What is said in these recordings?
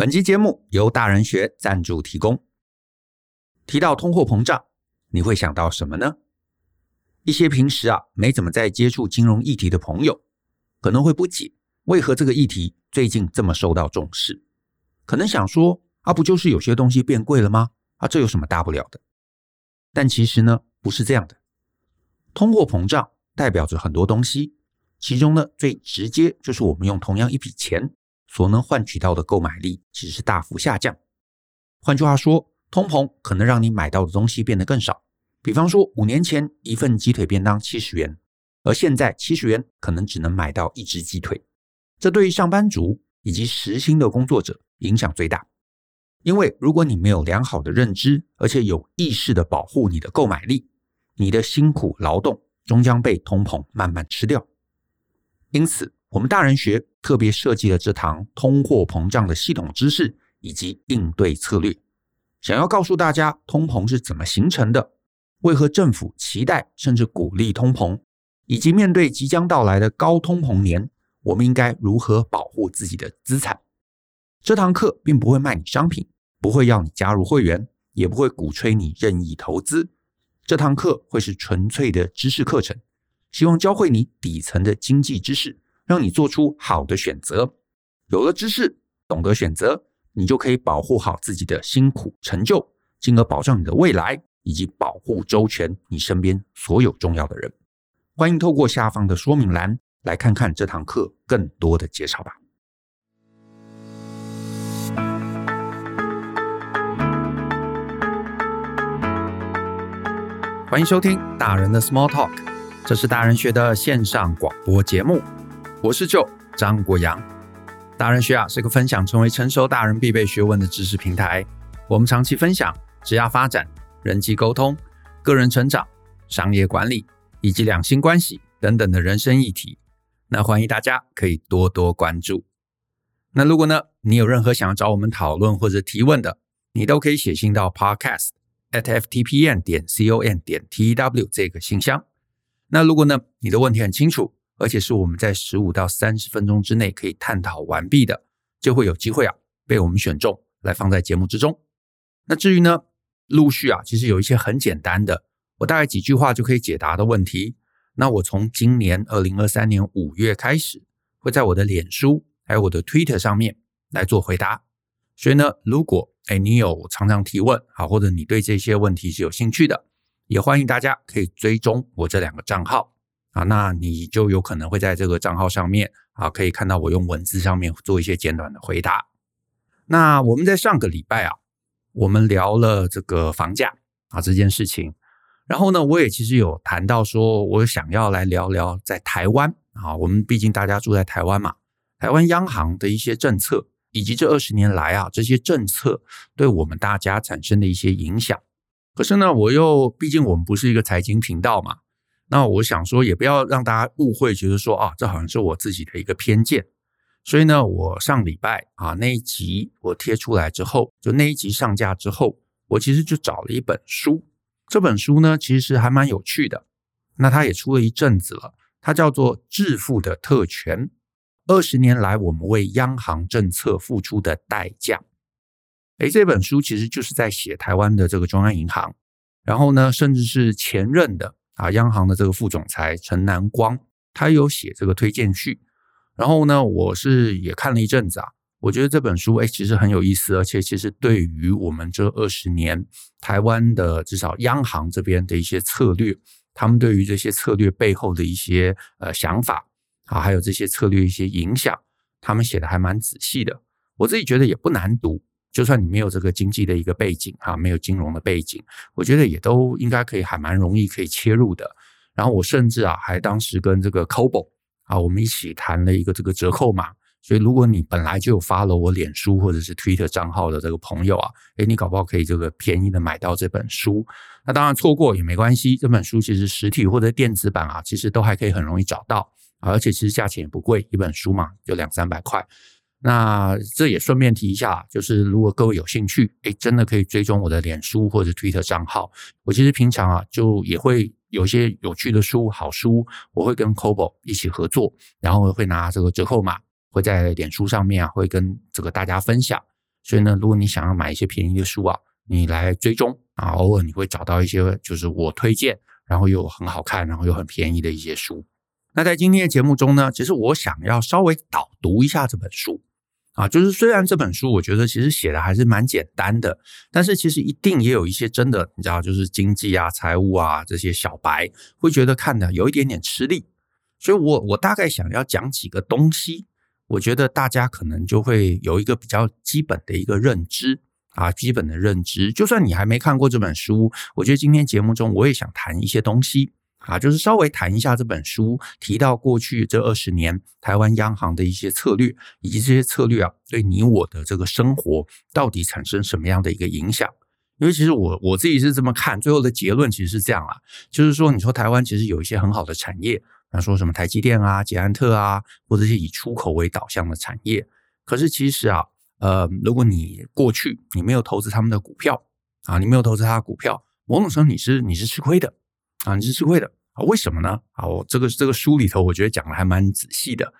本期节目由大人学赞助提供。提到通货膨胀，你会想到什么呢？一些平时啊没怎么在接触金融议题的朋友，可能会不解，为何这个议题最近这么受到重视？可能想说，啊不就是有些东西变贵了吗？啊这有什么大不了的？但其实呢，不是这样的。通货膨胀代表着很多东西，其中呢最直接就是我们用同样一笔钱所能换取到的购买力其实是大幅下降。换句话说，通膨可能让你买到的东西变得更少。比方说，五年前一份鸡腿便当七十元，而现在七十元可能只能买到一只鸡腿。这对于上班族以及时薪的工作者影响最大。因为如果你没有良好的认知，而且有意识的保护你的购买力，你的辛苦劳动终将被通膨慢慢吃掉。因此，我们大人学特别设计了这堂通货膨胀的系统知识以及应对策略，想要告诉大家通膨是怎么形成的，为何政府期待甚至鼓励通膨，以及面对即将到来的高通膨年，我们应该如何保护自己的资产。这堂课并不会卖你商品，不会要你加入会员，也不会鼓吹你任意投资。这堂课会是纯粹的知识课程，希望教会你底层的经济知识，让你做出好的选择。有了知识，懂得选择，你就可以保护好自己的辛苦成就，进而保障你的未来，以及保护周全你身边所有重要的人。欢迎透过下方的说明栏来看看这堂课更多的介绍吧。欢迎收听大人的 Small Talk，这是大人学的线上广播节目。我是舅张国阳。大人学啊是个分享成为成熟大人必备学问的知识平台。我们长期分享职业发展、人际沟通、个人成长、商业管理以及两性关系等等的人生议题。那欢迎大家可以多多关注。那如果呢，你有任何想要找我们讨论或者提问的，你都可以写信到 podcast at。ftpn 点 com 点 tw 这个信箱。那如果呢，你的问题很清楚，而且是我们在十五到三十分钟之内可以探讨完毕的，就会有机会啊被我们选中来放在节目之中。那至于呢，陆续啊，其实有一些很简单的，我大概几句话就可以解答的问题。那我从今年二零二三年五月开始，会在我的脸书还有我的 Twitter 上面来做回答。所以呢，如果哎，你有常常提问啊，或者你对这些问题是有兴趣的，也欢迎大家可以追踪我这两个账号啊，那你就有可能会在这个账号上面啊，可以看到我用文字上面做一些简短的回答。那我们在上个礼拜啊，我们聊了这个房价啊这件事情，然后呢，我也其实有谈到说，我想要来聊聊在台湾啊，我们毕竟大家住在台湾嘛，台湾央行的一些政策。以及这二十年来啊，这些政策对我们大家产生的一些影响。可是呢，我又毕竟我们不是一个财经频道嘛，那我想说也不要让大家误会，觉得说啊，这好像是我自己的一个偏见。所以呢，我上礼拜啊那一集我贴出来之后，就那一集上架之后，我其实就找了一本书。这本书呢，其实还蛮有趣的。那它也出了一阵子了，它叫做《致富的特权》。二十年来，我们为央行政策付出的代价。诶，这本书其实就是在写台湾的这个中央银行，然后呢，甚至是前任的啊央行的这个副总裁陈南光，他有写这个推荐序。然后呢，我是也看了一阵子啊，我觉得这本书诶其实很有意思，而且其实对于我们这二十年台湾的至少央行这边的一些策略，他们对于这些策略背后的一些呃想法。啊，还有这些策略一些影响，他们写的还蛮仔细的。我自己觉得也不难读，就算你没有这个经济的一个背景，哈，没有金融的背景，我觉得也都应该可以，还蛮容易可以切入的。然后我甚至啊，还当时跟这个 Cobo 啊，我们一起谈了一个这个折扣码。所以如果你本来就有发了我脸书或者是 Twitter 账号的这个朋友啊，诶，你搞不好可以这个便宜的买到这本书。那当然错过也没关系，这本书其实实体或者电子版啊，其实都还可以很容易找到。而且其实价钱也不贵，一本书嘛，就两三百块。那这也顺便提一下，就是如果各位有兴趣，诶，真的可以追踪我的脸书或者 Twitter 账号。我其实平常啊，就也会有一些有趣的书、好书，我会跟 Kobo 一起合作，然后会拿这个折扣码，会在脸书上面啊，会跟这个大家分享。所以呢，如果你想要买一些便宜的书啊，你来追踪啊，偶尔你会找到一些就是我推荐，然后又很好看，然后又很便宜的一些书。那在今天的节目中呢，其实我想要稍微导读一下这本书啊，就是虽然这本书我觉得其实写的还是蛮简单的，但是其实一定也有一些真的，你知道，就是经济啊、财务啊这些小白会觉得看的有一点点吃力，所以我我大概想要讲几个东西，我觉得大家可能就会有一个比较基本的一个认知啊，基本的认知。就算你还没看过这本书，我觉得今天节目中我也想谈一些东西。啊，就是稍微谈一下这本书提到过去这二十年台湾央行的一些策略，以及这些策略啊对你我的这个生活到底产生什么样的一个影响？因为其实我我自己是这么看，最后的结论其实是这样啦，就是说，你说台湾其实有一些很好的产业，比方说什么台积电啊、捷安特啊，或者是以出口为导向的产业，可是其实啊，呃，如果你过去你没有投资他们的股票啊，你没有投资他的股票，某种程度你是你是吃亏的。啊，你是吃亏的啊？为什么呢？啊，我这个这个书里头，我觉得讲的还蛮仔细的。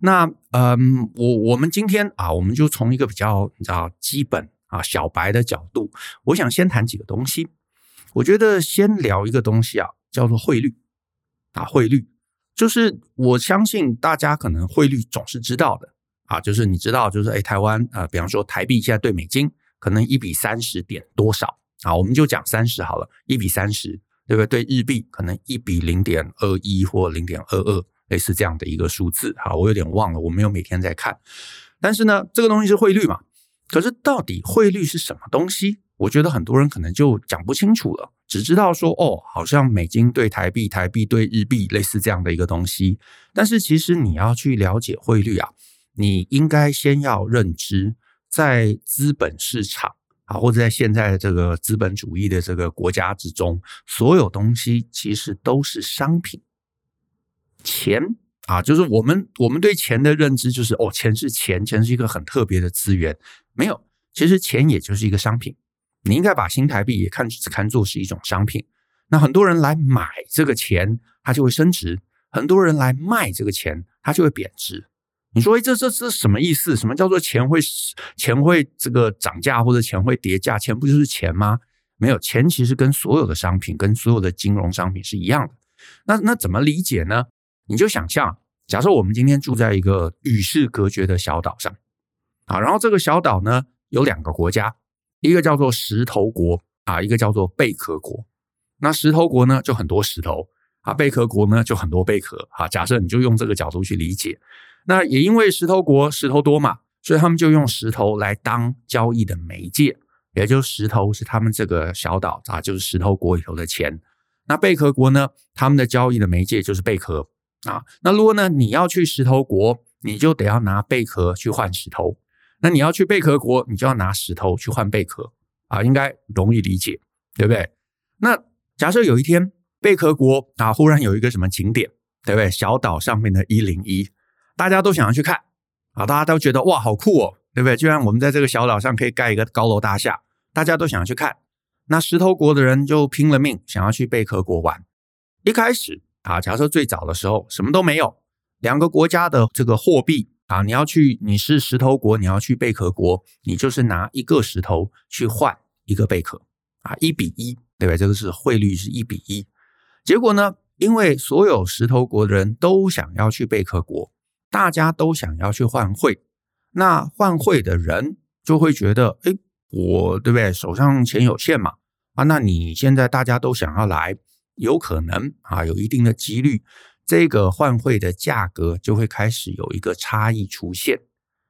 那嗯，我我们今天啊，我们就从一个比较你知道基本啊小白的角度，我想先谈几个东西。我觉得先聊一个东西啊，叫做汇率啊，汇率就是我相信大家可能汇率总是知道的啊，就是你知道，就是诶台湾啊，比方说台币现在兑美金可能一比三十点多少啊，我们就讲三十好了，一比三十。对不对？对日币可能一比零点二一或零点二二，类似这样的一个数字。好，我有点忘了，我没有每天在看。但是呢，这个东西是汇率嘛？可是到底汇率是什么东西？我觉得很多人可能就讲不清楚了，只知道说哦，好像美金兑台币，台币兑日币，类似这样的一个东西。但是其实你要去了解汇率啊，你应该先要认知在资本市场。啊，或者在现在这个资本主义的这个国家之中，所有东西其实都是商品。钱啊，就是我们我们对钱的认知就是哦，钱是钱，钱是一个很特别的资源。没有，其实钱也就是一个商品。你应该把新台币也看看作是一种商品。那很多人来买这个钱，它就会升值；很多人来卖这个钱，它就会贬值。你说，哎，这这这什么意思？什么叫做钱会钱会这个涨价或者钱会跌价？钱不就是钱吗？没有，钱其实跟所有的商品、跟所有的金融商品是一样的。那那怎么理解呢？你就想象，假设我们今天住在一个与世隔绝的小岛上，啊，然后这个小岛呢有两个国家，一个叫做石头国啊，一个叫做贝壳国。那石头国呢就很多石头啊，贝壳国呢就很多贝壳啊。假设你就用这个角度去理解。那也因为石头国石头多嘛，所以他们就用石头来当交易的媒介，也就石头是他们这个小岛啊，就是石头国里头的钱。那贝壳国呢，他们的交易的媒介就是贝壳啊。那如果呢你要去石头国，你就得要拿贝壳去换石头；那你要去贝壳国，你就要拿石头去换贝壳啊，应该容易理解，对不对？那假设有一天贝壳国啊忽然有一个什么景点，对不对？小岛上面的一零一。大家都想要去看啊！大家都觉得哇，好酷哦，对不对？居然我们在这个小岛上可以盖一个高楼大厦，大家都想要去看。那石头国的人就拼了命想要去贝壳国玩。一开始啊，假设最早的时候什么都没有，两个国家的这个货币啊，你要去，你是石头国，你要去贝壳国，你就是拿一个石头去换一个贝壳啊，一比一，对不对？这个是汇率是一比一。结果呢，因为所有石头国的人都想要去贝壳国。大家都想要去换汇，那换汇的人就会觉得，哎，我对不对？手上钱有限嘛，啊，那你现在大家都想要来，有可能啊，有一定的几率，这个换汇的价格就会开始有一个差异出现。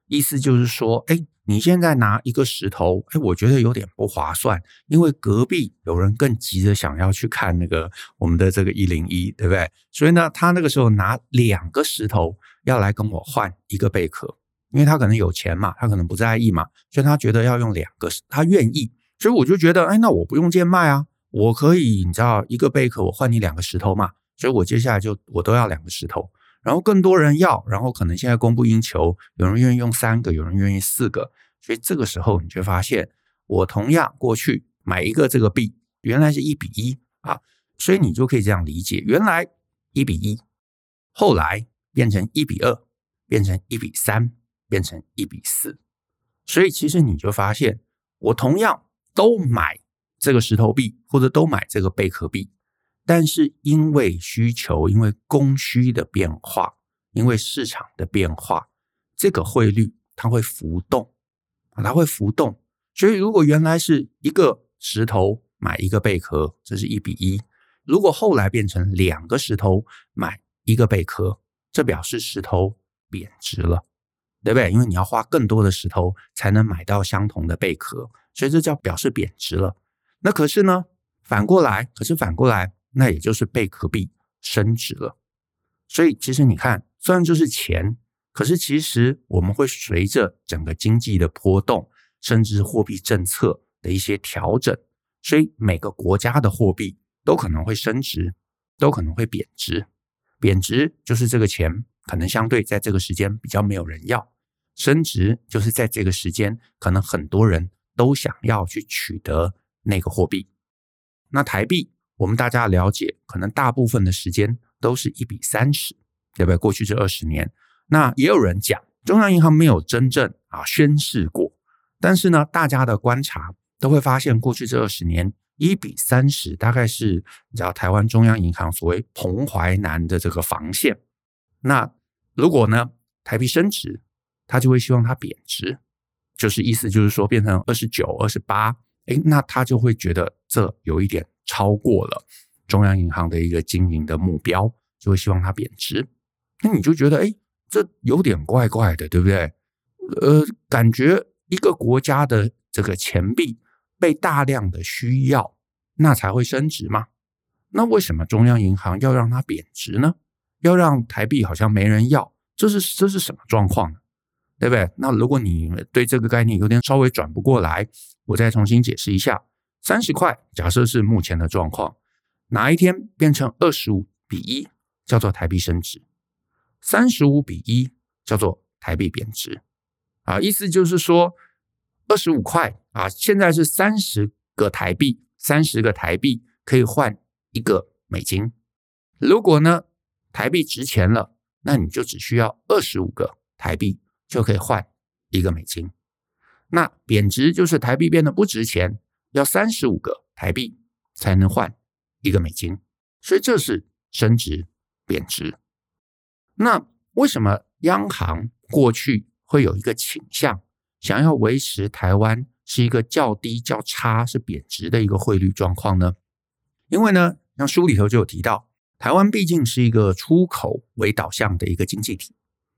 意思就是说，哎，你现在拿一个石头，哎，我觉得有点不划算，因为隔壁有人更急着想要去看那个我们的这个一零一，对不对？所以呢，他那个时候拿两个石头。要来跟我换一个贝壳，因为他可能有钱嘛，他可能不在意嘛，所以他觉得要用两个，他愿意，所以我就觉得，哎，那我不用贱卖啊，我可以，你知道，一个贝壳我换你两个石头嘛，所以我接下来就我都要两个石头，然后更多人要，然后可能现在供不应求，有人愿意用三个，有人愿意四个，所以这个时候你就发现，我同样过去买一个这个币，原来是一比一啊，所以你就可以这样理解，原来一比一，后来。变成一比二，变成一比三，变成一比四。所以其实你就发现，我同样都买这个石头币，或者都买这个贝壳币，但是因为需求，因为供需的变化，因为市场的变化，这个汇率它会浮动啊，它会浮动。所以如果原来是一个石头买一个贝壳，这是一比一；如果后来变成两个石头买一个贝壳，这表示石头贬值了。对不对？因为你要花更多的石头才能买到相同的贝壳，所以这叫表示贬值了。那可是呢，反过来，可是反过来，那也就是贝壳币升值了。所以其实你看，虽然就是钱，可是其实我们会随着整个经济的波动，甚至货币政策的一些调整，所以每个国家的货币都可能会升值，都可能会贬值。贬值就是这个钱。可能相对在这个时间比较没有人要，升值就是在这个时间，可能很多人都想要去取得那个货币。那台币，我们大家了解，可能大部分的时间都是一比三十，对不对？过去这二十年，那也有人讲，中央银行没有真正啊宣示过，但是呢，大家的观察都会发现，过去这二十年一比三十，大概是你知道台湾中央银行所谓彭淮南的这个防线，那。如果呢，台币升值，他就会希望它贬值，就是意思就是说变成二十九、二十八，诶，那他就会觉得这有一点超过了中央银行的一个经营的目标，就会希望它贬值。那你就觉得，诶，这有点怪怪的，对不对？呃，感觉一个国家的这个钱币被大量的需要，那才会升值吗？那为什么中央银行要让它贬值呢？要让台币好像没人要，这是这是什么状况呢？对不对？那如果你对这个概念有点稍微转不过来，我再重新解释一下：三十块假设是目前的状况，哪一天变成二十五比一，叫做台币升值；三十五比一叫做台币贬值。啊，意思就是说，二十五块啊，现在是三十个台币，三十个台币可以换一个美金。如果呢？台币值钱了，那你就只需要二十五个台币就可以换一个美金。那贬值就是台币变得不值钱，要三十五个台币才能换一个美金。所以这是升值贬值。那为什么央行过去会有一个倾向，想要维持台湾是一个较低较差是贬值的一个汇率状况呢？因为呢，像书里头就有提到。台湾毕竟是一个出口为导向的一个经济体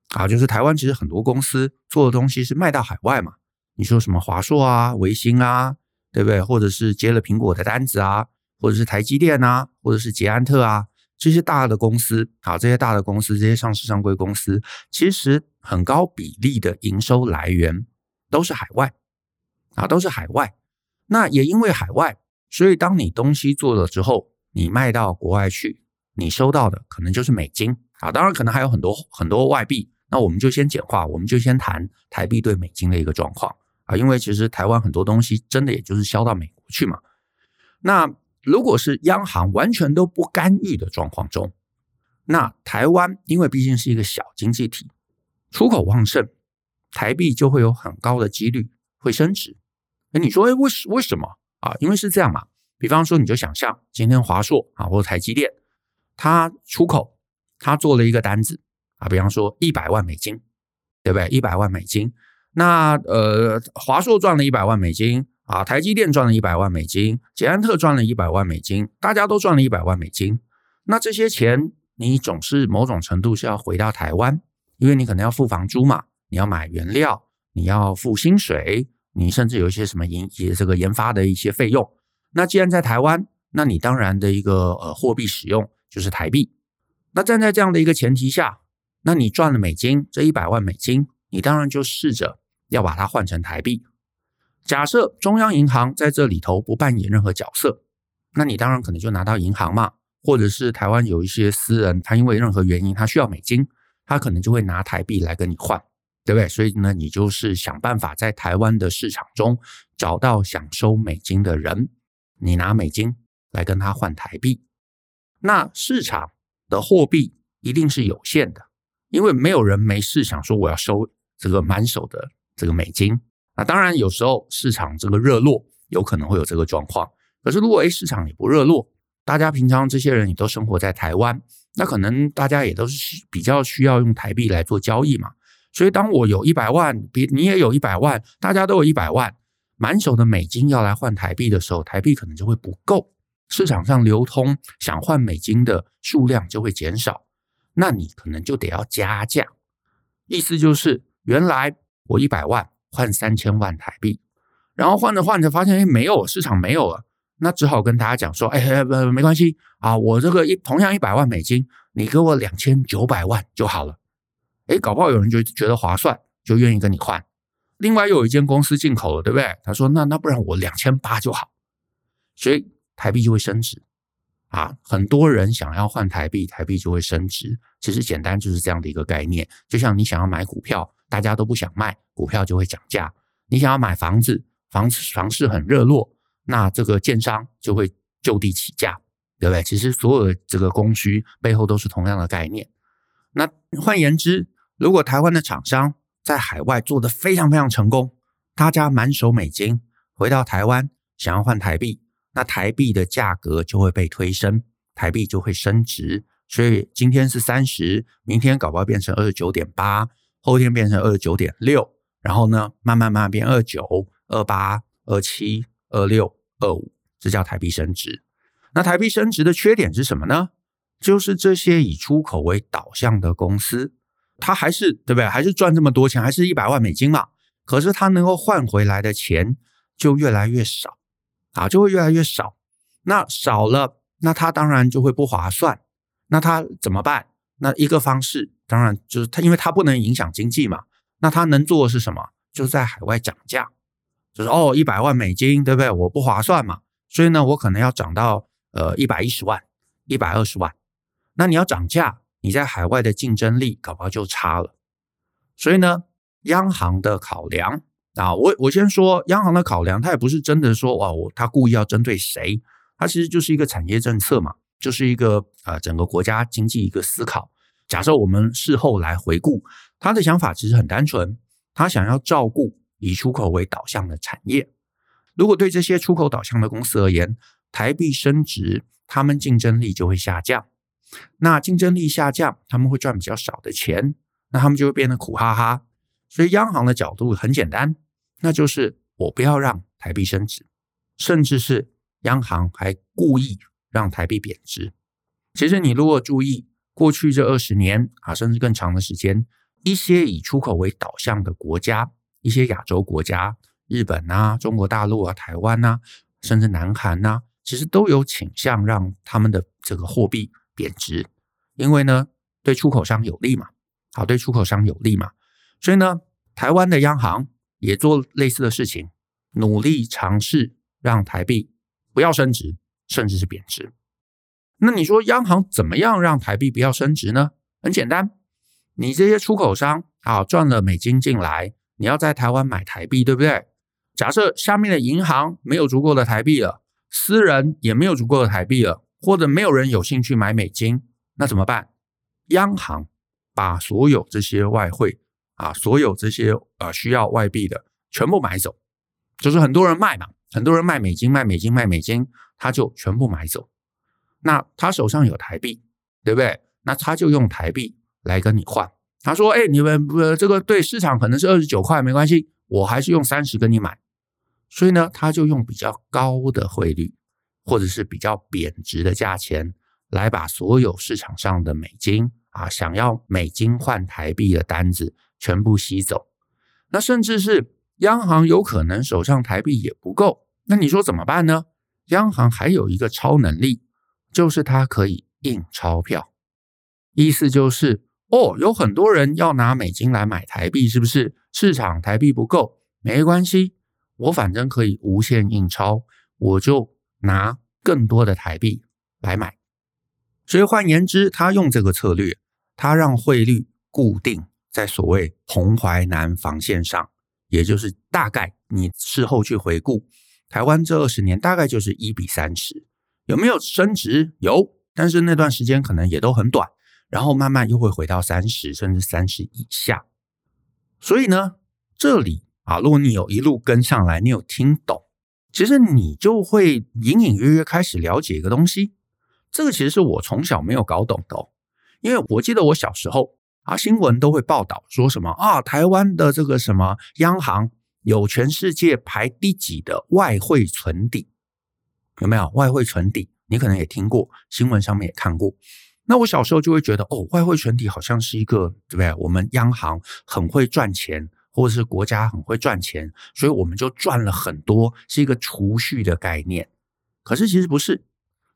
啊，就是台湾其实很多公司做的东西是卖到海外嘛。你说什么华硕啊、微星啊，对不对？或者是接了苹果的单子啊，或者是台积电啊，或者是捷安特啊，这些大的公司啊，这些大的公司，这些上市上柜公司，其实很高比例的营收来源都是海外啊，都是海外。那也因为海外，所以当你东西做了之后，你卖到国外去。你收到的可能就是美金啊，当然可能还有很多很多外币。那我们就先简化，我们就先谈台币对美金的一个状况啊，因为其实台湾很多东西真的也就是销到美国去嘛。那如果是央行完全都不干预的状况中，那台湾因为毕竟是一个小经济体，出口旺盛，台币就会有很高的几率会升值。哎，你说，哎，为什为什么啊？因为是这样嘛。比方说，你就想象今天华硕啊，或者台积电。它出口，它做了一个单子啊，比方说一百万美金，对不对？一百万美金，那呃，华硕赚了一百万美金啊，台积电赚了一百万美金，捷安特赚了一百万美金，大家都赚了一百万美金。那这些钱，你总是某种程度是要回到台湾，因为你可能要付房租嘛，你要买原料，你要付薪水，你甚至有一些什么研这个研发的一些费用。那既然在台湾，那你当然的一个呃货币使用。就是台币，那站在这样的一个前提下，那你赚了美金，这一百万美金，你当然就试着要把它换成台币。假设中央银行在这里头不扮演任何角色，那你当然可能就拿到银行嘛，或者是台湾有一些私人，他因为任何原因他需要美金，他可能就会拿台币来跟你换，对不对？所以呢，你就是想办法在台湾的市场中找到想收美金的人，你拿美金来跟他换台币。那市场的货币一定是有限的，因为没有人没事想说我要收这个满手的这个美金那当然有时候市场这个热络，有可能会有这个状况。可是如果诶市场也不热络，大家平常这些人也都生活在台湾，那可能大家也都是比较需要用台币来做交易嘛。所以当我有一百万，比你也有一百万，大家都有一百万，满手的美金要来换台币的时候，台币可能就会不够，市场上流通想换美金的数量就会减少，那你可能就得要加价。意思就是，原来我一百万换三千万台币，然后换着换着发现，哎，没有市场没有了，那只好跟大家讲说，哎，不，没关系啊，我这个一同样一百万美金，你给我两千九百万就好了。哎，搞不好有人就觉得划算，就愿意跟你换。另外又有一间公司进口了，对不对？他说，那那不然我两千八就好，所以台币就会升值。啊，很多人想要换台币，台币就会升值。其实简单就是这样的一个概念。就像你想要买股票，大家都不想卖，股票就会涨价。你想要买房子，房房市很热络，那这个建商就会就地起价，对不对？其实所有的这个供需背后都是同样的概念。那换言之，如果台湾的厂商在海外做得非常非常成功，大家满手美金回到台湾想要换台币。那台币的价格就会被推升，台币就会升值。所以今天是三十，明天搞不好变成二十九点八，后天变成二十九点六，然后呢，慢慢慢慢变二九、二八、二七、二六、二五，这叫台币升值。那台币升值的缺点是什么呢？就是这些以出口为导向的公司，它还是对不对？还是赚这么多钱，还是一百万美金嘛？可是它能够换回来的钱就越来越少。啊，就会越来越少。那少了，那他当然就会不划算。那他怎么办？那一个方式，当然就是他，因为他不能影响经济嘛。那他能做的是什么？就是在海外涨价，就是哦，一百万美金，对不对？我不划算嘛，所以呢，我可能要涨到呃一百一十万、一百二十万。那你要涨价，你在海外的竞争力搞不好就差了。所以呢，央行的考量。啊，我我先说央行的考量，它也不是真的说哇，我它故意要针对谁，它其实就是一个产业政策嘛，就是一个呃整个国家经济一个思考。假设我们事后来回顾，他的想法其实很单纯，他想要照顾以出口为导向的产业。如果对这些出口导向的公司而言，台币升值，他们竞争力就会下降。那竞争力下降，他们会赚比较少的钱，那他们就会变得苦哈哈。所以央行的角度很简单，那就是我不要让台币升值，甚至是央行还故意让台币贬值。其实你如果注意过去这二十年啊，甚至更长的时间，一些以出口为导向的国家，一些亚洲国家，日本啊、中国大陆啊、台湾啊，甚至南韩啊，其实都有倾向让他们的这个货币贬值，因为呢，对出口商有利嘛，好，对出口商有利嘛。所以呢，台湾的央行也做类似的事情，努力尝试让台币不要升值，甚至是贬值。那你说央行怎么样让台币不要升值呢？很简单，你这些出口商啊赚了美金进来，你要在台湾买台币，对不对？假设下面的银行没有足够的台币了，私人也没有足够的台币了，或者没有人有兴趣买美金，那怎么办？央行把所有这些外汇。啊，所有这些呃需要外币的全部买走，就是很多人卖嘛，很多人卖美金，卖美金，卖美金，他就全部买走。那他手上有台币，对不对？那他就用台币来跟你换。他说：“哎，你们呃这个对市场可能是二十九块，没关系，我还是用三十跟你买。”所以呢，他就用比较高的汇率，或者是比较贬值的价钱，来把所有市场上的美金啊，想要美金换台币的单子。全部吸走，那甚至是央行有可能手上台币也不够，那你说怎么办呢？央行还有一个超能力，就是它可以印钞票，意思就是哦，有很多人要拿美金来买台币，是不是？市场台币不够，没关系，我反正可以无限印钞，我就拿更多的台币来买。所以换言之，他用这个策略，他让汇率固定。在所谓红淮南防线上，也就是大概你事后去回顾，台湾这二十年大概就是一比三十，有没有升值？有，但是那段时间可能也都很短，然后慢慢又会回到三十甚至三十以下。所以呢，这里啊，如果你有一路跟上来，你有听懂，其实你就会隐隐约约开始了解一个东西。这个其实是我从小没有搞懂的哦，因为我记得我小时候啊，新闻都会报道说什么啊，台湾的这个什么央行有全世界排第几的外汇存底，有没有？外汇存底，你可能也听过，新闻上面也看过。那我小时候就会觉得，哦，外汇存底好像是一个，对不对？我们央行很会赚钱，或者是国家很会赚钱，所以我们就赚了很多，是一个储蓄的概念。可是其实不是，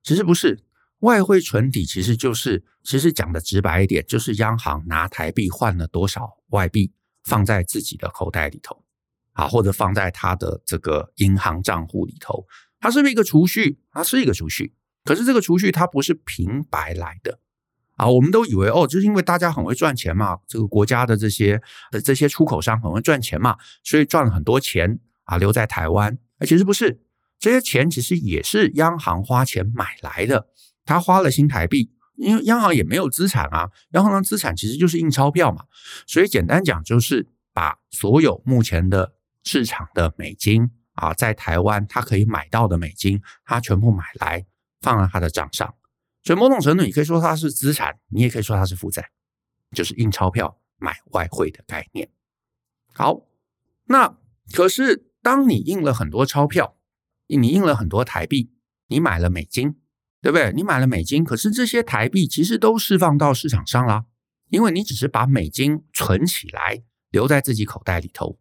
其实不是。外汇存底其实就是，其实讲的直白一点，就是央行拿台币换了多少外币放在自己的口袋里头，啊，或者放在他的这个银行账户里头，它是不是一个储蓄？它是一个储蓄，可是这个储蓄它不是平白来的啊！我们都以为哦，就是因为大家很会赚钱嘛，这个国家的这些的这些出口商很会赚钱嘛，所以赚了很多钱啊，留在台湾。而其实不是，这些钱其实也是央行花钱买来的。他花了新台币，因为央行也没有资产啊，央行的资产其实就是印钞票嘛，所以简单讲就是把所有目前的市场的美金啊，在台湾他可以买到的美金，他全部买来放在他的账上，所以某种程度你可以说它是资产，你也可以说它是负债，就是印钞票买外汇的概念。好，那可是当你印了很多钞票，你印了很多台币，你买了美金。对不对？你买了美金，可是这些台币其实都释放到市场上了，因为你只是把美金存起来，留在自己口袋里头。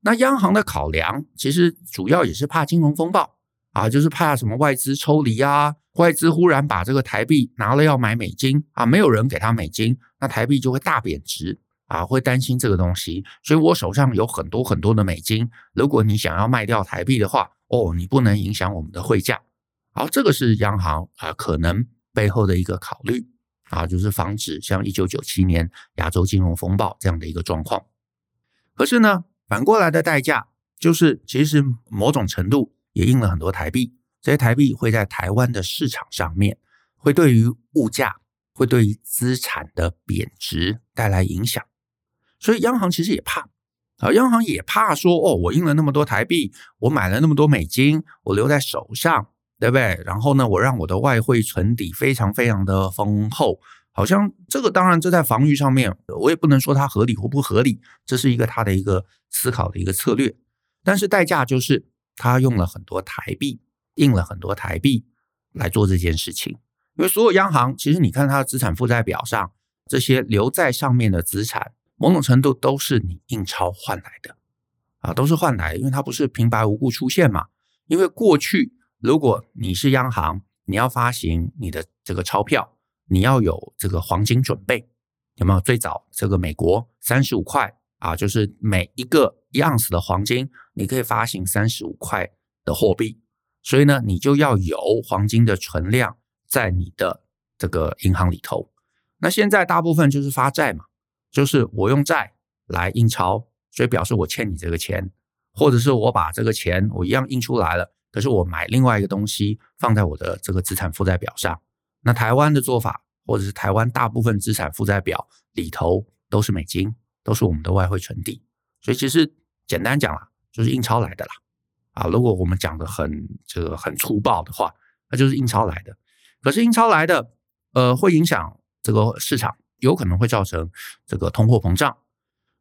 那央行的考量其实主要也是怕金融风暴啊，就是怕什么外资抽离啊，外资忽然把这个台币拿了要买美金啊，没有人给他美金，那台币就会大贬值啊，会担心这个东西。所以我手上有很多很多的美金，如果你想要卖掉台币的话，哦，你不能影响我们的汇价。好，这个是央行啊可能背后的一个考虑啊，就是防止像一九九七年亚洲金融风暴这样的一个状况。可是呢，反过来的代价就是，其实某种程度也印了很多台币，这些台币会在台湾的市场上面，会对于物价，会对于资产的贬值带来影响。所以央行其实也怕啊，央行也怕说，哦，我印了那么多台币，我买了那么多美金，我留在手上。对不对？然后呢，我让我的外汇存底非常非常的丰厚，好像这个当然这在防御上面，我也不能说它合理或不合理，这是一个他的一个思考的一个策略。但是代价就是他用了很多台币，印了很多台币来做这件事情。因为所有央行其实你看它的资产负债表上，这些留在上面的资产，某种程度都是你印钞换来的啊，都是换来，因为它不是平白无故出现嘛，因为过去。如果你是央行，你要发行你的这个钞票，你要有这个黄金准备，有没有？最早这个美国三十五块啊，就是每一个一盎司的黄金，你可以发行三十五块的货币，所以呢，你就要有黄金的存量在你的这个银行里头。那现在大部分就是发债嘛，就是我用债来印钞，所以表示我欠你这个钱，或者是我把这个钱我一样印出来了。可是我买另外一个东西放在我的这个资产负债表上，那台湾的做法，或者是台湾大部分资产负债表里头都是美金，都是我们的外汇存底，所以其实简单讲啦，就是印钞来的啦。啊，如果我们讲的很这个很粗暴的话，那就是印钞来的。可是印钞来的，呃，会影响这个市场，有可能会造成这个通货膨胀。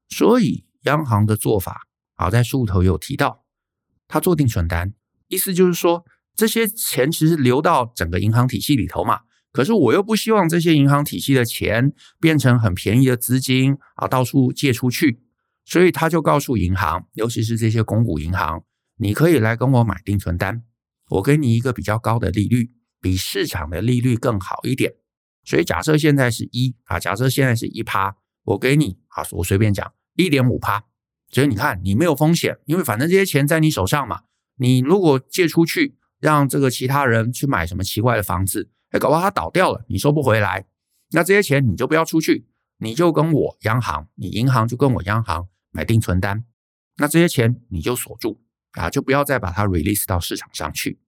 所以央行的做法啊，在书里头有提到，他做定存单。意思就是说，这些钱其实流到整个银行体系里头嘛，可是我又不希望这些银行体系的钱变成很便宜的资金啊，到处借出去，所以他就告诉银行，尤其是这些公股银行，你可以来跟我买定存单，我给你一个比较高的利率，比市场的利率更好一点。所以假设现在是一啊，假设现在是一趴，我给你啊，我随便讲一点五趴，所以你看你没有风险，因为反正这些钱在你手上嘛。你如果借出去，让这个其他人去买什么奇怪的房子，哎，搞不好他倒掉了，你收不回来，那这些钱你就不要出去，你就跟我央行，你银行就跟我央行买定存单，那这些钱你就锁住啊，就不要再把它 release 到市场上去。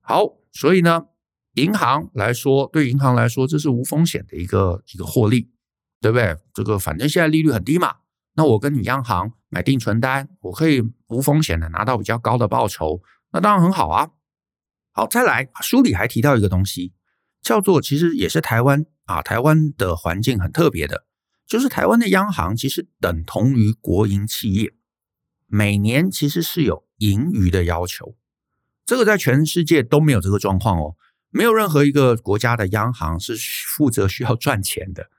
好，所以呢，银行来说，对银行来说，这是无风险的一个一个获利，对不对？这个反正现在利率很低嘛，那我跟你央行买定存单，我可以无风险的拿到比较高的报酬，那当然很好啊。好，再来，书里还提到一个东西，叫做其实也是台湾啊，台湾的环境很特别的，就是台湾的央行其实等同于国营企业，每年其实是有盈余的要求，这个在全世界都没有这个状况哦，没有任何一个国家的央行是负责需要赚钱的。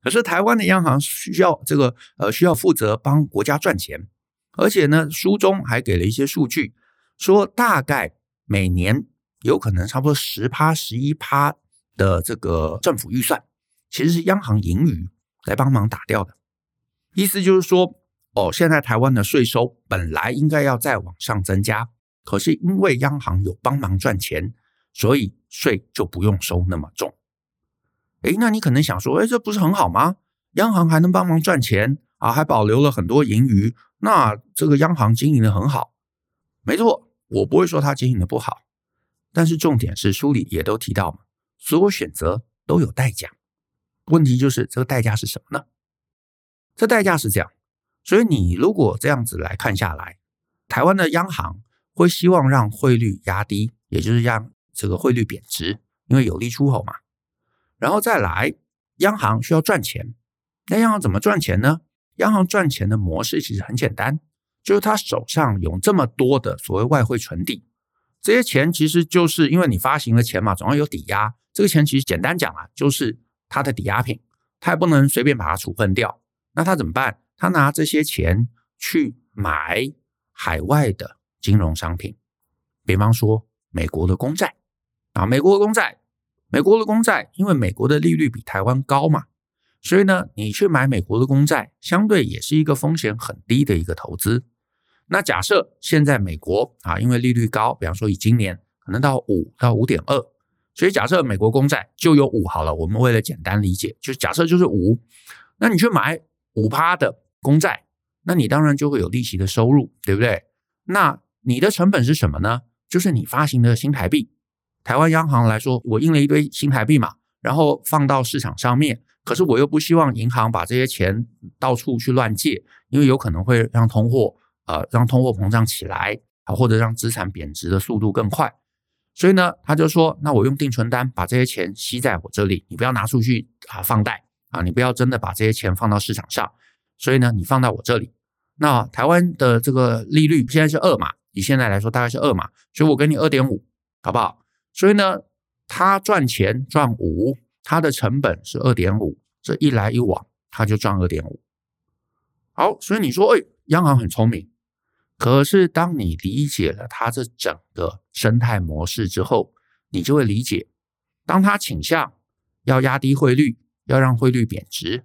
可是台湾的央行需要这个呃需要负责帮国家赚钱，而且呢书中还给了一些数据，说大概每年有可能差不多十趴十一趴的这个政府预算，其实是央行盈余来帮忙打掉的。意思就是说，哦，现在台湾的税收本来应该要再往上增加，可是因为央行有帮忙赚钱，所以税就不用收那么重。诶，那你可能想说，诶，这不是很好吗？央行还能帮忙赚钱啊，还保留了很多盈余，那这个央行经营的很好。没错，我不会说它经营的不好，但是重点是书里也都提到嘛，所有选择都有代价。问题就是这个代价是什么呢？这代价是这样，所以你如果这样子来看下来，台湾的央行会希望让汇率压低，也就是让这个汇率贬值，因为有利出口嘛。然后再来，央行需要赚钱，那央行怎么赚钱呢？央行赚钱的模式其实很简单，就是他手上有这么多的所谓外汇存底，这些钱其实就是因为你发行了钱嘛，总要有抵押。这个钱其实简单讲啊，就是他的抵押品，他也不能随便把它处分掉。那他怎么办？他拿这些钱去买海外的金融商品，比方说美国的公债啊，美国的公债。美国的公债，因为美国的利率比台湾高嘛，所以呢，你去买美国的公债，相对也是一个风险很低的一个投资。那假设现在美国啊，因为利率高，比方说以今年可能到五到五点二，所以假设美国公债就有五好了。我们为了简单理解，就假设就是五，那你去买五趴的公债，那你当然就会有利息的收入，对不对？那你的成本是什么呢？就是你发行的新台币。台湾央行来说，我印了一堆新台币嘛，然后放到市场上面，可是我又不希望银行把这些钱到处去乱借，因为有可能会让通货呃让通货膨胀起来啊，或者让资产贬值的速度更快。所以呢，他就说，那我用定存单把这些钱吸在我这里，你不要拿出去啊放贷啊，你不要真的把这些钱放到市场上。所以呢，你放到我这里。那台湾的这个利率现在是二嘛，以现在来说大概是二嘛，所以我给你二点五，好不好？所以呢，他赚钱赚五，他的成本是二点五，这一来一往，他就赚二点五。好，所以你说，哎，央行很聪明。可是当你理解了它这整个生态模式之后，你就会理解，当它倾向要压低汇率，要让汇率贬值，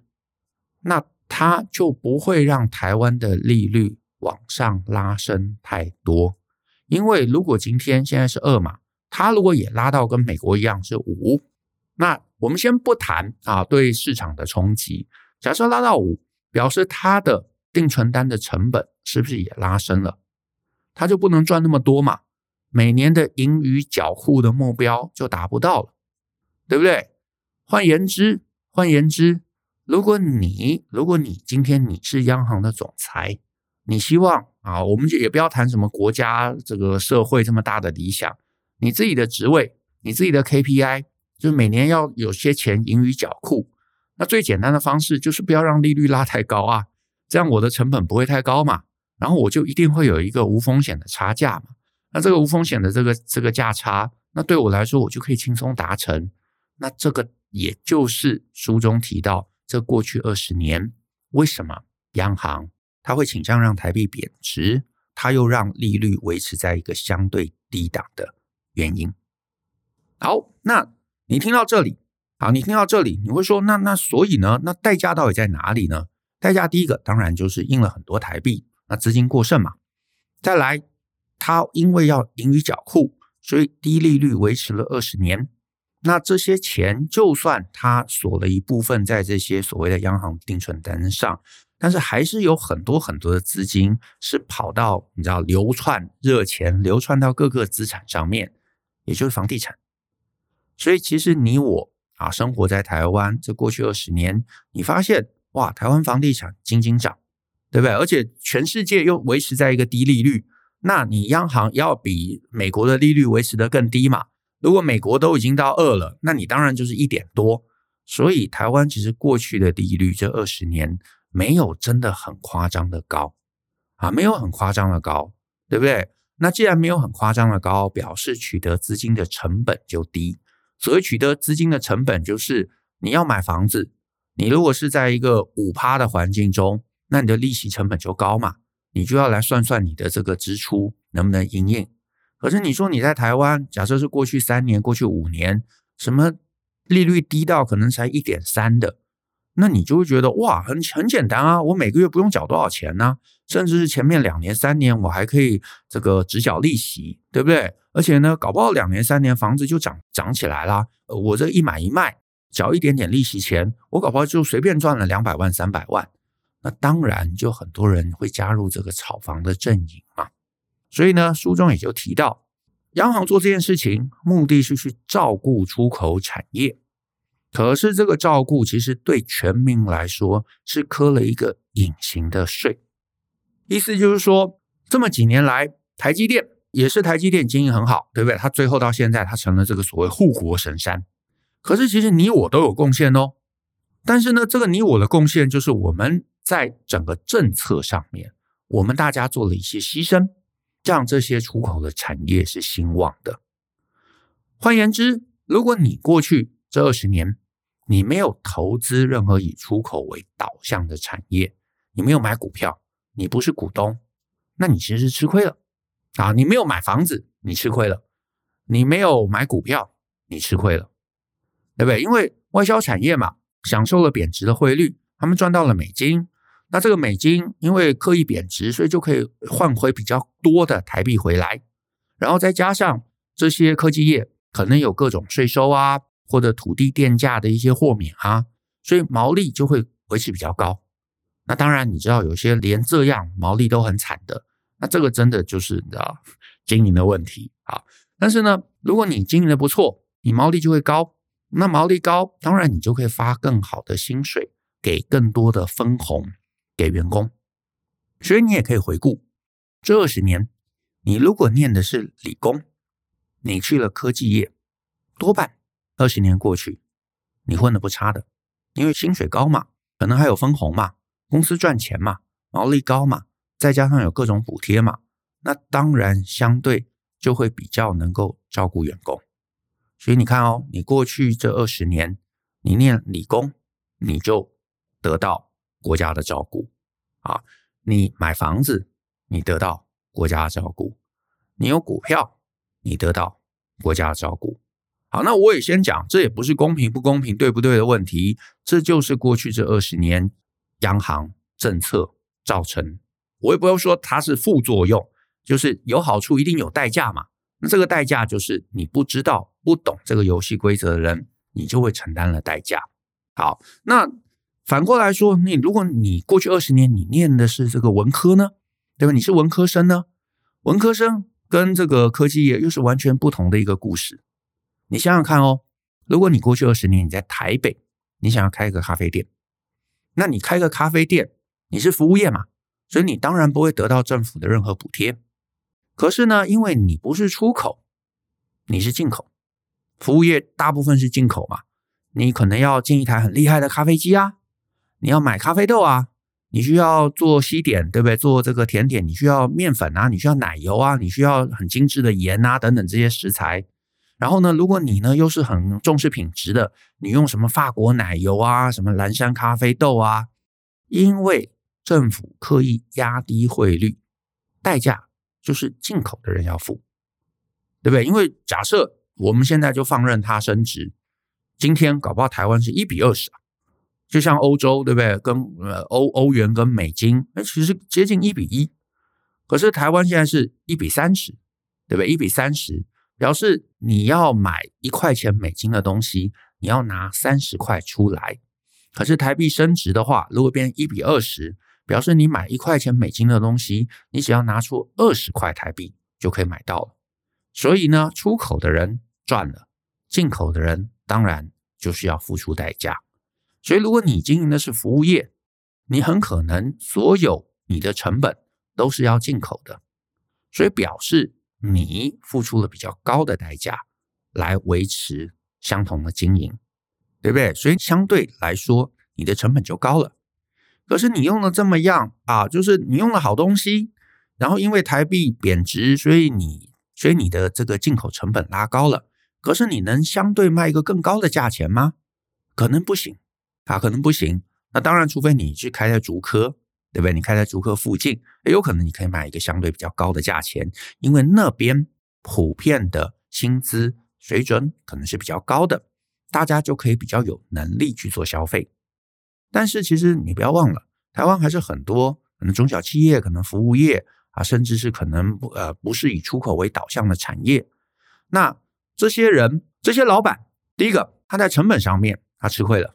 那他就不会让台湾的利率往上拉升太多。因为如果今天现在是二嘛。它如果也拉到跟美国一样是五，那我们先不谈啊对市场的冲击。假设拉到五，表示它的定存单的成本是不是也拉升了？它就不能赚那么多嘛？每年的盈余缴户的目标就达不到了，对不对？换言之，换言之，如果你如果你今天你是央行的总裁，你希望啊，我们就也不要谈什么国家这个社会这么大的理想。你自己的职位，你自己的 KPI，就每年要有些钱盈余缴库。那最简单的方式就是不要让利率拉太高啊，这样我的成本不会太高嘛，然后我就一定会有一个无风险的差价嘛。那这个无风险的这个这个价差，那对我来说我就可以轻松达成。那这个也就是书中提到，这过去二十年为什么央行它会倾向让台币贬值，它又让利率维持在一个相对低档的。原因。好，那你听到这里，好，你听到这里，你会说，那那所以呢？那代价到底在哪里呢？代价第一个当然就是印了很多台币，资金过剩嘛。再来，它因为要盈余缴库，所以低利率维持了二十年。那这些钱，就算它锁了一部分在这些所谓的央行定存单上。但是还是有很多很多的资金是跑到你知道流窜热钱流窜到各个资产上面，也就是房地产。所以其实你我啊生活在台湾这过去二十年，你发现哇，台湾房地产斤斤涨，对不对？而且全世界又维持在一个低利率，那你央行要比美国的利率维持得更低嘛？如果美国都已经到二了，那你当然就是一点多。所以台湾其实过去的利率这二十年没有真的很夸张的高啊，没有很夸张的高，对不对？那既然没有很夸张的高，表示取得资金的成本就低。所谓取得资金的成本，就是你要买房子，你如果是在一个五趴的环境中。那你的利息成本就高嘛，你就要来算算你的这个支出能不能因应。可是你说你在台湾，假设是过去三年、过去五年，什么利率低到可能才一点三的，那你就会觉得哇，很很简单啊，我每个月不用缴多少钱呢，甚至是前面两年、三年我还可以这个只缴利息，对不对？而且呢，搞不好两年、三年房子就涨涨起来啦。我这一买一卖，缴一点点利息钱，我搞不好就随便赚了两百万、三百万。那当然，就很多人会加入这个炒房的阵营嘛。所以呢，书中也就提到，央行做这件事情，目的是去照顾出口产业。可是这个照顾，其实对全民来说是磕了一个隐形的税。意思就是说，这么几年来，台积电也是台积电经营很好，对不对？它最后到现在，它成了这个所谓护国神山。可是其实你我都有贡献哦。但是呢，这个你我的贡献，就是我们。在整个政策上面，我们大家做了一些牺牲，让这些出口的产业是兴旺的。换言之，如果你过去这二十年你没有投资任何以出口为导向的产业，你没有买股票，你不是股东，那你其实是吃亏了啊！你没有买房子，你吃亏了；你没有买股票，你吃亏了，对不对？因为外销产业嘛，享受了贬值的汇率，他们赚到了美金。那这个美金因为刻意贬值，所以就可以换回比较多的台币回来，然后再加上这些科技业可能有各种税收啊，或者土地电价的一些豁免啊，所以毛利就会维持比较高。那当然你知道有些连这样毛利都很惨的，那这个真的就是你知道经营的问题啊。但是呢，如果你经营的不错，你毛利就会高，那毛利高，当然你就可以发更好的薪水，给更多的分红。给员工，所以你也可以回顾这二十年，你如果念的是理工，你去了科技业，多半二十年过去，你混得不差的，因为薪水高嘛，可能还有分红嘛，公司赚钱嘛，毛利高嘛，再加上有各种补贴嘛，那当然相对就会比较能够照顾员工。所以你看哦，你过去这二十年，你念理工，你就得到。国家的照顾啊，你买房子，你得到国家的照顾；你有股票，你得到国家的照顾。好，那我也先讲，这也不是公平不公平、对不对的问题，这就是过去这二十年央行政策造成。我也不要说它是副作用，就是有好处一定有代价嘛。那这个代价就是你不知道、不懂这个游戏规则的人，你就会承担了代价。好，那。反过来说，你如果你过去二十年你念的是这个文科呢，对吧？你是文科生呢，文科生跟这个科技业又是完全不同的一个故事。你想想看哦，如果你过去二十年你在台北，你想要开一个咖啡店，那你开个咖啡店，你是服务业嘛，所以你当然不会得到政府的任何补贴。可是呢，因为你不是出口，你是进口，服务业大部分是进口嘛，你可能要进一台很厉害的咖啡机啊。你要买咖啡豆啊，你需要做西点，对不对？做这个甜点，你需要面粉啊，你需要奶油啊，你需要很精致的盐啊等等这些食材。然后呢，如果你呢又是很重视品质的，你用什么法国奶油啊，什么蓝山咖啡豆啊，因为政府刻意压低汇率，代价就是进口的人要付，对不对？因为假设我们现在就放任它升值，今天搞不好台湾是一比二十啊。就像欧洲，对不对？跟呃欧欧元跟美金，那其实接近一比一。可是台湾现在是一比三十，对不对？一比三十，表示你要买一块钱美金的东西，你要拿三十块出来。可是台币升值的话，如果变一比二十，表示你买一块钱美金的东西，你只要拿出二十块台币就可以买到了。所以呢，出口的人赚了，进口的人当然就是要付出代价。所以，如果你经营的是服务业，你很可能所有你的成本都是要进口的，所以表示你付出了比较高的代价来维持相同的经营，对不对？所以相对来说，你的成本就高了。可是你用了这么样啊，就是你用了好东西，然后因为台币贬值，所以你所以你的这个进口成本拉高了。可是你能相对卖一个更高的价钱吗？可能不行啊，可能不行。那当然，除非你去开在竹科，对不对？你开在竹科附近，有可能你可以买一个相对比较高的价钱，因为那边普遍的薪资水准可能是比较高的，大家就可以比较有能力去做消费。但是其实你不要忘了，台湾还是很多可能中小企业、可能服务业啊，甚至是可能呃不是以出口为导向的产业。那这些人、这些老板，第一个他在成本上面他吃亏了；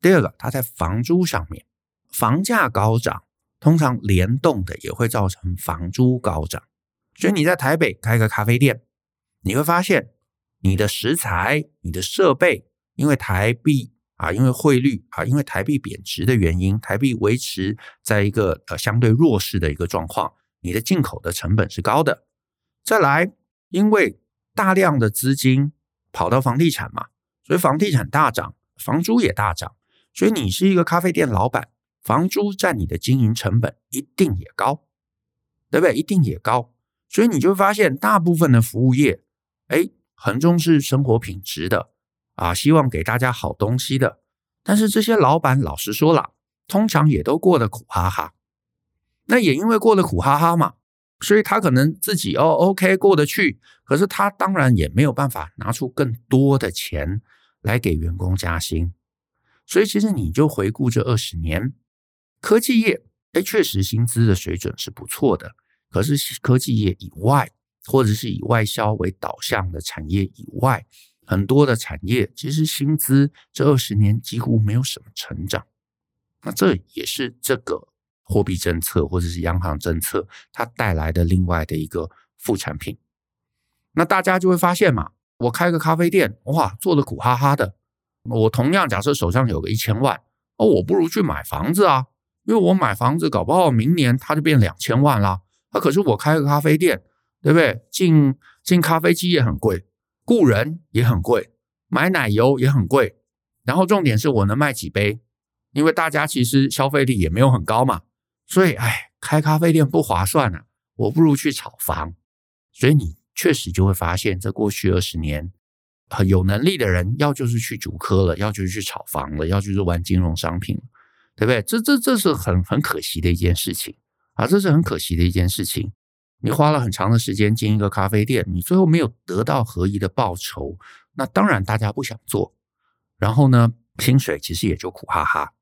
第二个它在房租上面，房价高涨，通常联动的也会造成房租高涨。所以你在台北开个咖啡店，你会发现你的食材、你的设备，因为台币。啊，因为汇率啊，因为台币贬值的原因，台币维持在一个呃相对弱势的一个状况，你的进口的成本是高的。再来，因为大量的资金跑到房地产嘛，所以房地产大涨，房租也大涨，所以你是一个咖啡店老板，房租占你的经营成本一定也高，对不对？一定也高，所以你就发现，大部分的服务业，哎，很重视生活品质的。啊，希望给大家好东西的，但是这些老板老实说了，通常也都过得苦哈哈。那也因为过得苦哈哈嘛，所以他可能自己哦，OK 过得去，可是他当然也没有办法拿出更多的钱来给员工加薪。所以其实你就回顾这二十年，科技业，哎，确实薪资的水准是不错的。可是科技业以外，或者是以外销为导向的产业以外。很多的产业其实薪资这二十年几乎没有什么成长，那这也是这个货币政策或者是央行政策它带来的另外的一个副产品。那大家就会发现嘛，我开个咖啡店，哇，做的苦哈哈的。我同样假设手上有个一千万，哦，我不如去买房子啊，因为我买房子搞不好明年它就变两千万啦。那可是我开个咖啡店，对不对？进进咖啡机也很贵。雇人也很贵，买奶油也很贵，然后重点是我能卖几杯，因为大家其实消费力也没有很高嘛，所以哎，开咖啡店不划算啊，我不如去炒房。所以你确实就会发现，这过去二十年，很有能力的人要就是去主科了，要就是去炒房了，要就是玩金融商品了，对不对？这这这是很很可惜的一件事情啊，这是很可惜的一件事情。你花了很长的时间经营一个咖啡店，你最后没有得到合宜的报酬，那当然大家不想做。然后呢，薪水其实也就苦哈哈。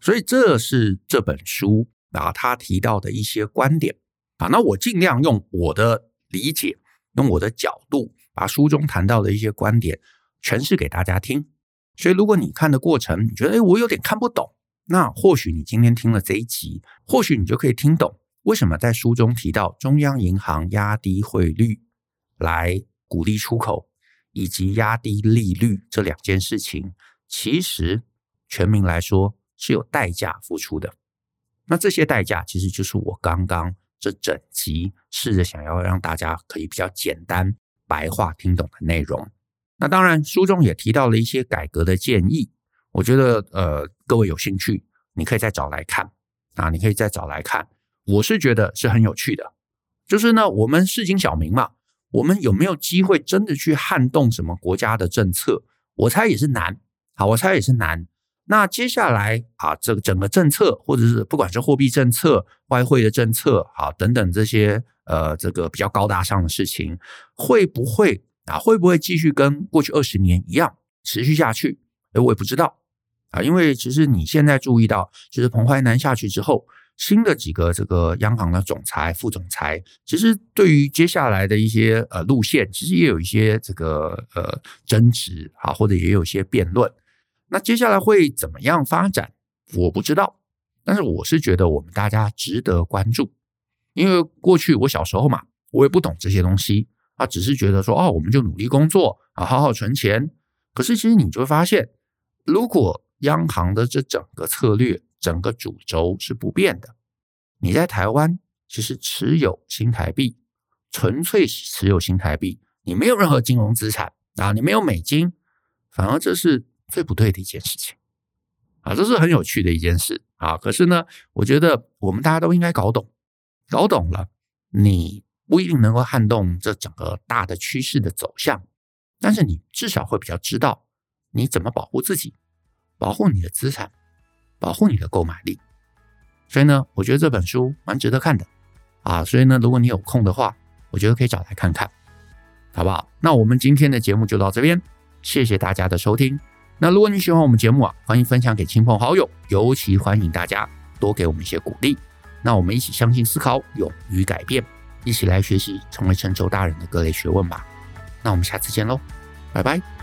所以这是这本书啊，他提到的一些观点啊。那我尽量用我的理解，用我的角度，把书中谈到的一些观点诠释给大家听。所以如果你看的过程，你觉得诶，我有点看不懂，那或许你今天听了这一集，或许你就可以听懂。为什么在书中提到中央银行压低汇率来鼓励出口，以及压低利率这两件事情，其实全民来说是有代价付出的。那这些代价其实就是我刚刚这整集试着想要让大家可以比较简单白话听懂的内容。那当然，书中也提到了一些改革的建议，我觉得呃，各位有兴趣，你可以再找来看啊，你可以再找来看。我是觉得是很有趣的，就是呢，我们市井小民嘛，我们有没有机会真的去撼动什么国家的政策？我猜也是难，好，我猜也是难。那接下来啊，这个整个政策，或者是不管是货币政策、外汇的政策，啊，等等这些呃，这个比较高大上的事情，会不会啊，会不会继续跟过去二十年一样持续下去？诶，我也不知道啊，因为其实你现在注意到，就是彭淮南下去之后。新的几个这个央行的总裁、副总裁，其实对于接下来的一些呃路线，其实也有一些这个呃争执啊，或者也有一些辩论。那接下来会怎么样发展，我不知道。但是我是觉得我们大家值得关注，因为过去我小时候嘛，我也不懂这些东西啊，只是觉得说哦，我们就努力工作啊，好好存钱。可是其实你就会发现，如果央行的这整个策略，整个主轴是不变的，你在台湾其实持有新台币，纯粹持有新台币，你没有任何金融资产啊，你没有美金，反而这是最不对的一件事情啊，这是很有趣的一件事啊。可是呢，我觉得我们大家都应该搞懂，搞懂了，你不一定能够撼动这整个大的趋势的走向，但是你至少会比较知道你怎么保护自己，保护你的资产，保护你的购买力。所以呢，我觉得这本书蛮值得看的啊。所以呢，如果你有空的话，我觉得可以找来看看，好不好？那我们今天的节目就到这边，谢谢大家的收听。那如果你喜欢我们节目啊，欢迎分享给亲朋好友，尤其欢迎大家多给我们一些鼓励。那我们一起相信、思考、勇于改变，一起来学习成为成就大人的各类学问吧。那我们下次见喽，拜拜。